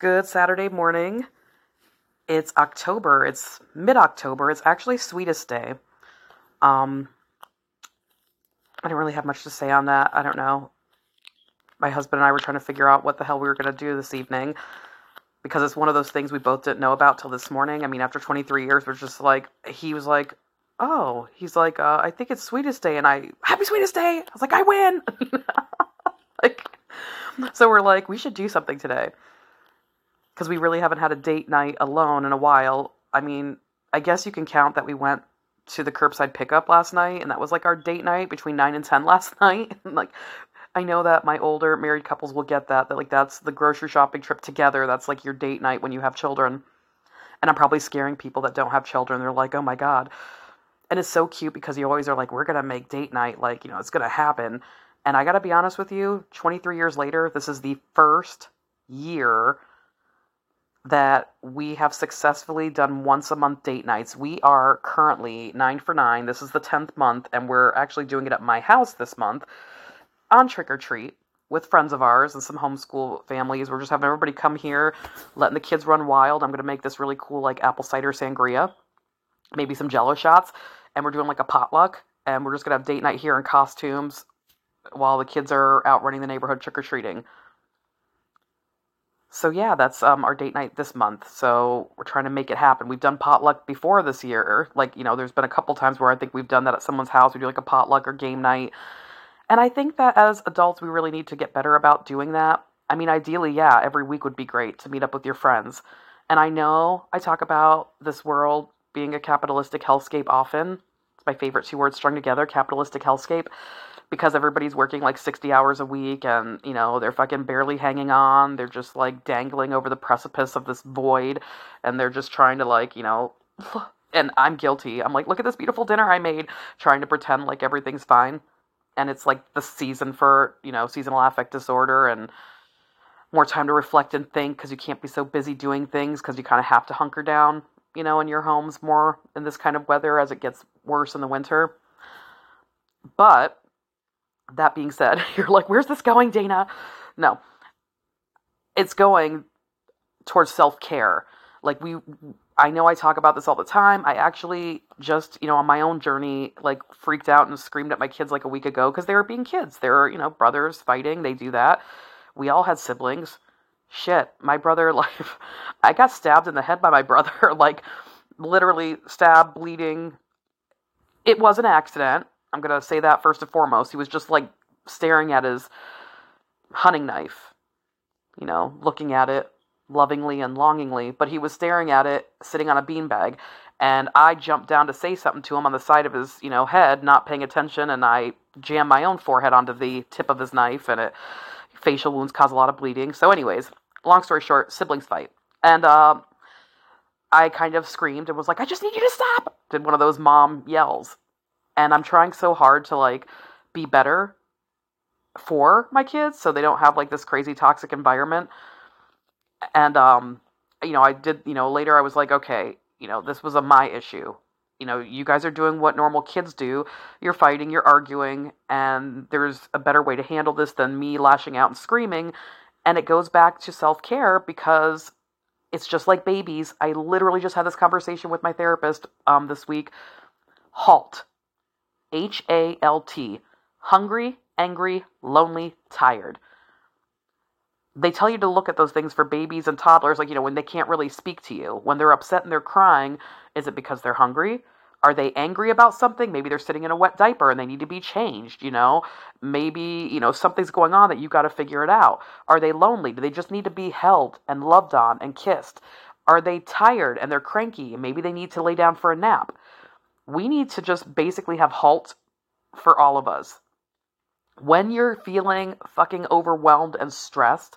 Good Saturday morning. It's October. It's mid October. It's actually Sweetest Day. Um, I don't really have much to say on that. I don't know. My husband and I were trying to figure out what the hell we were going to do this evening because it's one of those things we both didn't know about till this morning. I mean, after 23 years, we're just like, he was like, oh, he's like, uh, I think it's Sweetest Day. And I, Happy Sweetest Day. I was like, I win. like, so we're like, we should do something today because we really haven't had a date night alone in a while. I mean, I guess you can count that we went to the curbside pickup last night, and that was like our date night between nine and ten last night. like, I know that my older married couples will get that. That like that's the grocery shopping trip together. That's like your date night when you have children. And I'm probably scaring people that don't have children. They're like, oh my god. And it's so cute because you always are like, we're gonna make date night. Like, you know, it's gonna happen. And I gotta be honest with you, 23 years later, this is the first year that we have successfully done once a month date nights. We are currently nine for nine. This is the 10th month, and we're actually doing it at my house this month on trick or treat with friends of ours and some homeschool families. We're just having everybody come here, letting the kids run wild. I'm going to make this really cool, like apple cider sangria, maybe some jello shots, and we're doing like a potluck. And we're just going to have date night here in costumes while the kids are out running the neighborhood trick or treating so yeah, that's um, our date night this month. So we're trying to make it happen. We've done potluck before this year. Like, you know, there's been a couple times where I think we've done that at someone's house. We do like a potluck or game night. And I think that as adults, we really need to get better about doing that. I mean, ideally, yeah, every week would be great to meet up with your friends. And I know I talk about this world being a capitalistic hellscape often. It's my favorite two words strung together capitalistic hellscape because everybody's working like 60 hours a week and, you know, they're fucking barely hanging on. They're just like dangling over the precipice of this void and they're just trying to like, you know, and I'm guilty. I'm like, look at this beautiful dinner I made, trying to pretend like everything's fine. And it's like the season for, you know, seasonal affect disorder and more time to reflect and think because you can't be so busy doing things because you kind of have to hunker down, you know, in your homes more in this kind of weather as it gets worse in the winter. But that being said, you're like, where's this going, Dana? No. It's going towards self care. Like, we, I know I talk about this all the time. I actually just, you know, on my own journey, like, freaked out and screamed at my kids like a week ago because they were being kids. They were, you know, brothers fighting. They do that. We all had siblings. Shit. My brother, like, I got stabbed in the head by my brother, like, literally stabbed, bleeding. It was an accident I'm going to say that first and foremost. He was just like staring at his hunting knife, you know, looking at it lovingly and longingly, but he was staring at it sitting on a beanbag. And I jumped down to say something to him on the side of his, you know, head, not paying attention, and I jammed my own forehead onto the tip of his knife, and it facial wounds cause a lot of bleeding. So, anyways, long story short, siblings fight, and uh, I kind of screamed and was like, "I just need you to stop!" Did one of those mom yells, and I'm trying so hard to like be better for my kids so they don't have like this crazy toxic environment. And um you know, I did, you know, later I was like, okay, you know, this was a my issue. You know, you guys are doing what normal kids do. You're fighting, you're arguing, and there's a better way to handle this than me lashing out and screaming. And it goes back to self care because it's just like babies. I literally just had this conversation with my therapist um, this week. Halt. H A L T. Hungry, angry, lonely, tired. They tell you to look at those things for babies and toddlers, like, you know, when they can't really speak to you. When they're upset and they're crying, is it because they're hungry? Are they angry about something? Maybe they're sitting in a wet diaper and they need to be changed, you know? Maybe, you know, something's going on that you got to figure it out. Are they lonely? Do they just need to be held and loved on and kissed? Are they tired and they're cranky? Maybe they need to lay down for a nap we need to just basically have halt for all of us. When you're feeling fucking overwhelmed and stressed,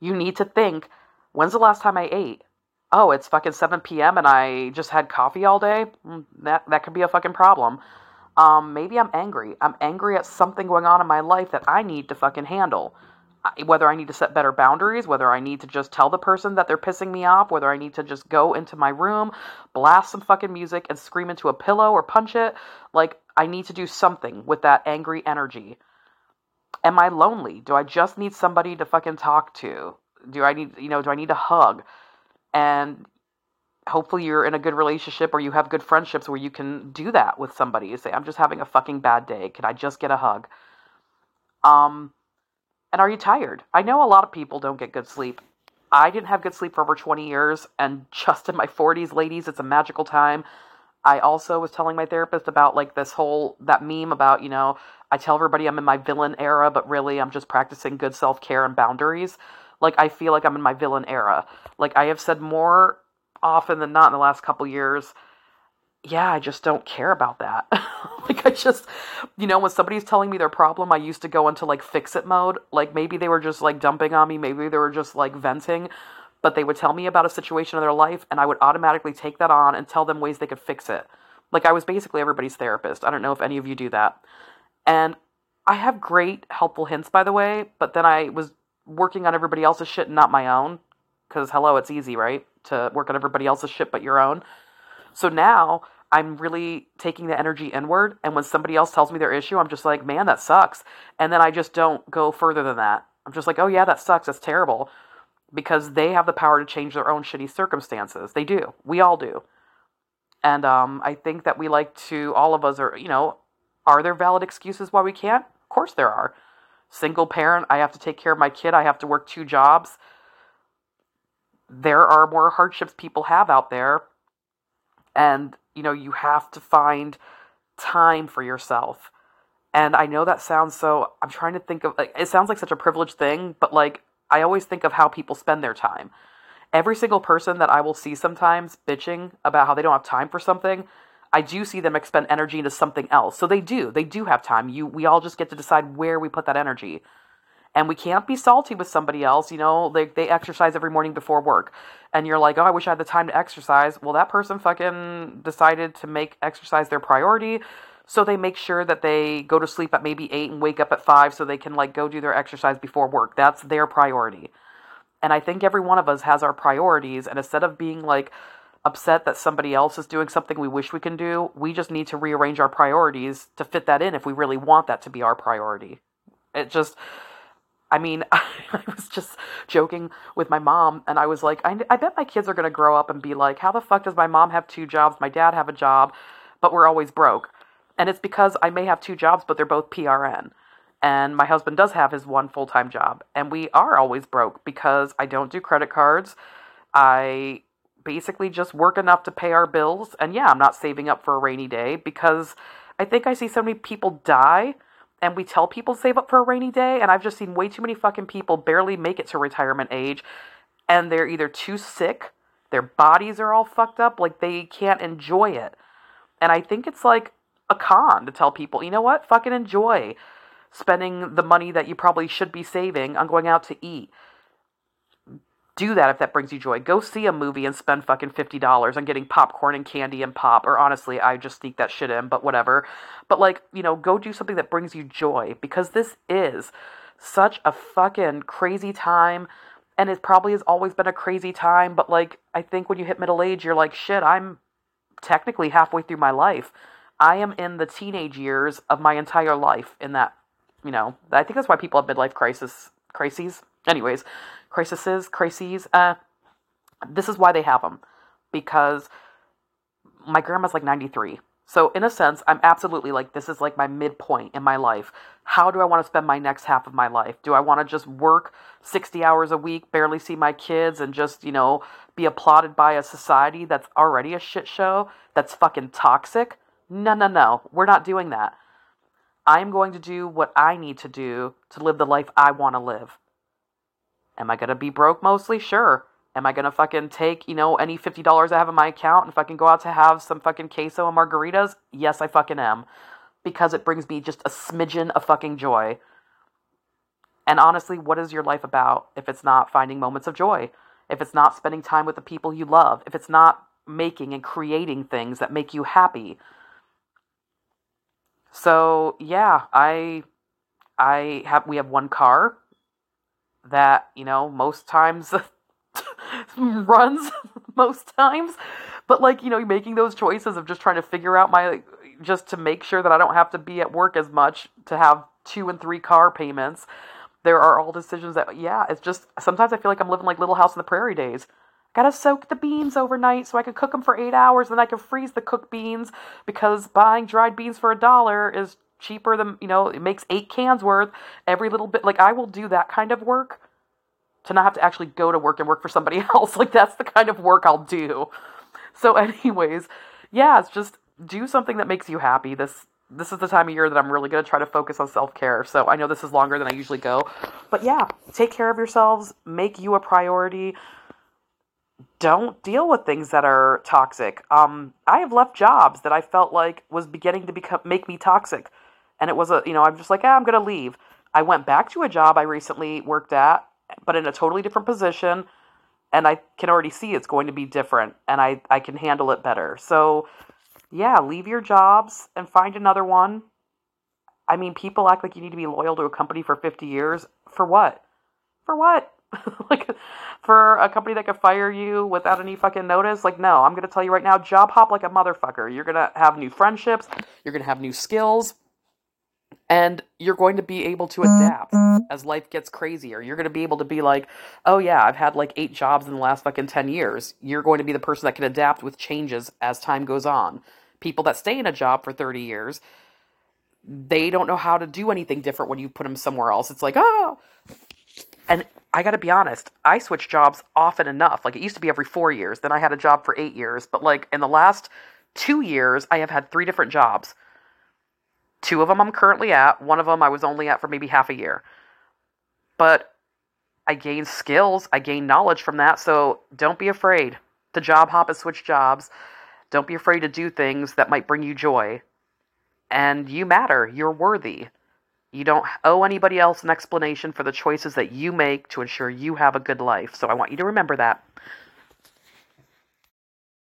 you need to think, when's the last time I ate? Oh, it's fucking 7 p.m. and I just had coffee all day? Mm, that, that could be a fucking problem. Um, maybe I'm angry. I'm angry at something going on in my life that I need to fucking handle whether I need to set better boundaries, whether I need to just tell the person that they're pissing me off, whether I need to just go into my room, blast some fucking music and scream into a pillow or punch it. Like, I need to do something with that angry energy. Am I lonely? Do I just need somebody to fucking talk to? Do I need, you know, do I need a hug? And hopefully you're in a good relationship or you have good friendships where you can do that with somebody. You say, I'm just having a fucking bad day. Can I just get a hug? Um, and are you tired? I know a lot of people don't get good sleep. I didn't have good sleep for over 20 years, and just in my 40s, ladies, it's a magical time. I also was telling my therapist about like this whole that meme about, you know, I tell everybody I'm in my villain era, but really I'm just practicing good self-care and boundaries. Like I feel like I'm in my villain era. Like I have said more often than not in the last couple years, yeah, I just don't care about that. like I just you know, when somebody's telling me their problem, I used to go into like fix it mode. Like maybe they were just like dumping on me, maybe they were just like venting but they would tell me about a situation in their life and I would automatically take that on and tell them ways they could fix it. Like I was basically everybody's therapist. I don't know if any of you do that. And I have great helpful hints by the way, but then I was working on everybody else's shit and not my own cuz hello, it's easy, right? To work on everybody else's shit but your own. So now I'm really taking the energy inward and when somebody else tells me their issue, I'm just like, "Man, that sucks." And then I just don't go further than that. I'm just like, "Oh yeah, that sucks. That's terrible." because they have the power to change their own shitty circumstances. They do. We all do. And um, I think that we like to, all of us are, you know, are there valid excuses why we can't? Of course there are. Single parent, I have to take care of my kid, I have to work two jobs. There are more hardships people have out there. And, you know, you have to find time for yourself. And I know that sounds so, I'm trying to think of, like, it sounds like such a privileged thing, but like, I always think of how people spend their time. Every single person that I will see sometimes bitching about how they don't have time for something, I do see them expend energy into something else. So they do. They do have time. You we all just get to decide where we put that energy. And we can't be salty with somebody else, you know, they they exercise every morning before work. And you're like, "Oh, I wish I had the time to exercise." Well, that person fucking decided to make exercise their priority so they make sure that they go to sleep at maybe 8 and wake up at 5 so they can like go do their exercise before work. That's their priority. And I think every one of us has our priorities and instead of being like upset that somebody else is doing something we wish we can do, we just need to rearrange our priorities to fit that in if we really want that to be our priority. It just I mean, I was just joking with my mom, and I was like, I, I bet my kids are going to grow up and be like, how the fuck does my mom have two jobs, my dad have a job, but we're always broke? And it's because I may have two jobs, but they're both PRN. And my husband does have his one full time job. And we are always broke because I don't do credit cards. I basically just work enough to pay our bills. And yeah, I'm not saving up for a rainy day because I think I see so many people die and we tell people save up for a rainy day. And I've just seen way too many fucking people barely make it to retirement age and they're either too sick, their bodies are all fucked up, like they can't enjoy it. And I think it's like a con to tell people, you know what, fucking enjoy spending the money that you probably should be saving on going out to eat. Do that if that brings you joy. Go see a movie and spend fucking $50 on getting popcorn and candy and pop. Or honestly, I just sneak that shit in, but whatever. But like, you know, go do something that brings you joy because this is such a fucking crazy time. And it probably has always been a crazy time. But like, I think when you hit middle age, you're like, shit, I'm technically halfway through my life. I am in the teenage years of my entire life in that, you know, I think that's why people have midlife crisis crises. Anyways, crises, crises. Uh, this is why they have them because my grandma's like 93. So in a sense, I'm absolutely like this is like my midpoint in my life. How do I want to spend my next half of my life? Do I want to just work 60 hours a week, barely see my kids and just, you know, be applauded by a society that's already a shit show, that's fucking toxic? No, no, no. We're not doing that. I'm going to do what I need to do to live the life I want to live. Am I to be broke mostly? Sure. Am I to fucking take, you know, any $50 I have in my account and fucking go out to have some fucking queso and margaritas? Yes, I fucking am. Because it brings me just a smidgen of fucking joy. And honestly, what is your life about if it's not finding moments of joy? If it's not spending time with the people you love? If it's not making and creating things that make you happy? So yeah, I I have we have one car that you know most times runs most times, but like you know making those choices of just trying to figure out my just to make sure that I don't have to be at work as much to have two and three car payments there are all decisions that, yeah, it's just sometimes I feel like I'm living like Little House on the Prairie days. Gotta soak the beans overnight so I can cook them for eight hours, then I can freeze the cooked beans because buying dried beans for a dollar is cheaper than, you know, it makes eight cans worth every little bit. Like, I will do that kind of work to not have to actually go to work and work for somebody else. Like, that's the kind of work I'll do. So, anyways, yeah, it's just do something that makes you happy. This this is the time of year that I'm really going to try to focus on self care. So I know this is longer than I usually go. But yeah, take care of yourselves, make you a priority. Don't deal with things that are toxic. Um, I have left jobs that I felt like was beginning to become make me toxic. And it was a, you know, I'm just like, ah, I'm going to leave. I went back to a job I recently worked at, but in a totally different position. And I can already see it's going to be different and I, I can handle it better. So yeah, leave your jobs and find another one. I mean, people act like you need to be loyal to a company for 50 years. For what? For what? like, for a company that could fire you without any fucking notice? Like, no, I'm going to tell you right now job hop like a motherfucker. You're going to have new friendships, you're going to have new skills, and you're going to be able to adapt as life gets crazier. You're going to be able to be like, oh yeah, I've had like eight jobs in the last fucking 10 years. You're going to be the person that can adapt with changes as time goes on people that stay in a job for 30 years, they don't know how to do anything different when you put them somewhere else. It's like, oh. And I got to be honest, I switch jobs often enough. Like it used to be every four years. Then I had a job for eight years. But like in the last two years, I have had three different jobs. Two of them I'm currently at. One of them I was only at for maybe half a year. But I gained skills, I gained knowledge from that. So don't be afraid to job hop and switch jobs. Don't be afraid to do things that might bring you joy. And you matter. You're worthy. You don't owe anybody else an explanation for the choices that you make to ensure you have a good life. So I want you to remember that.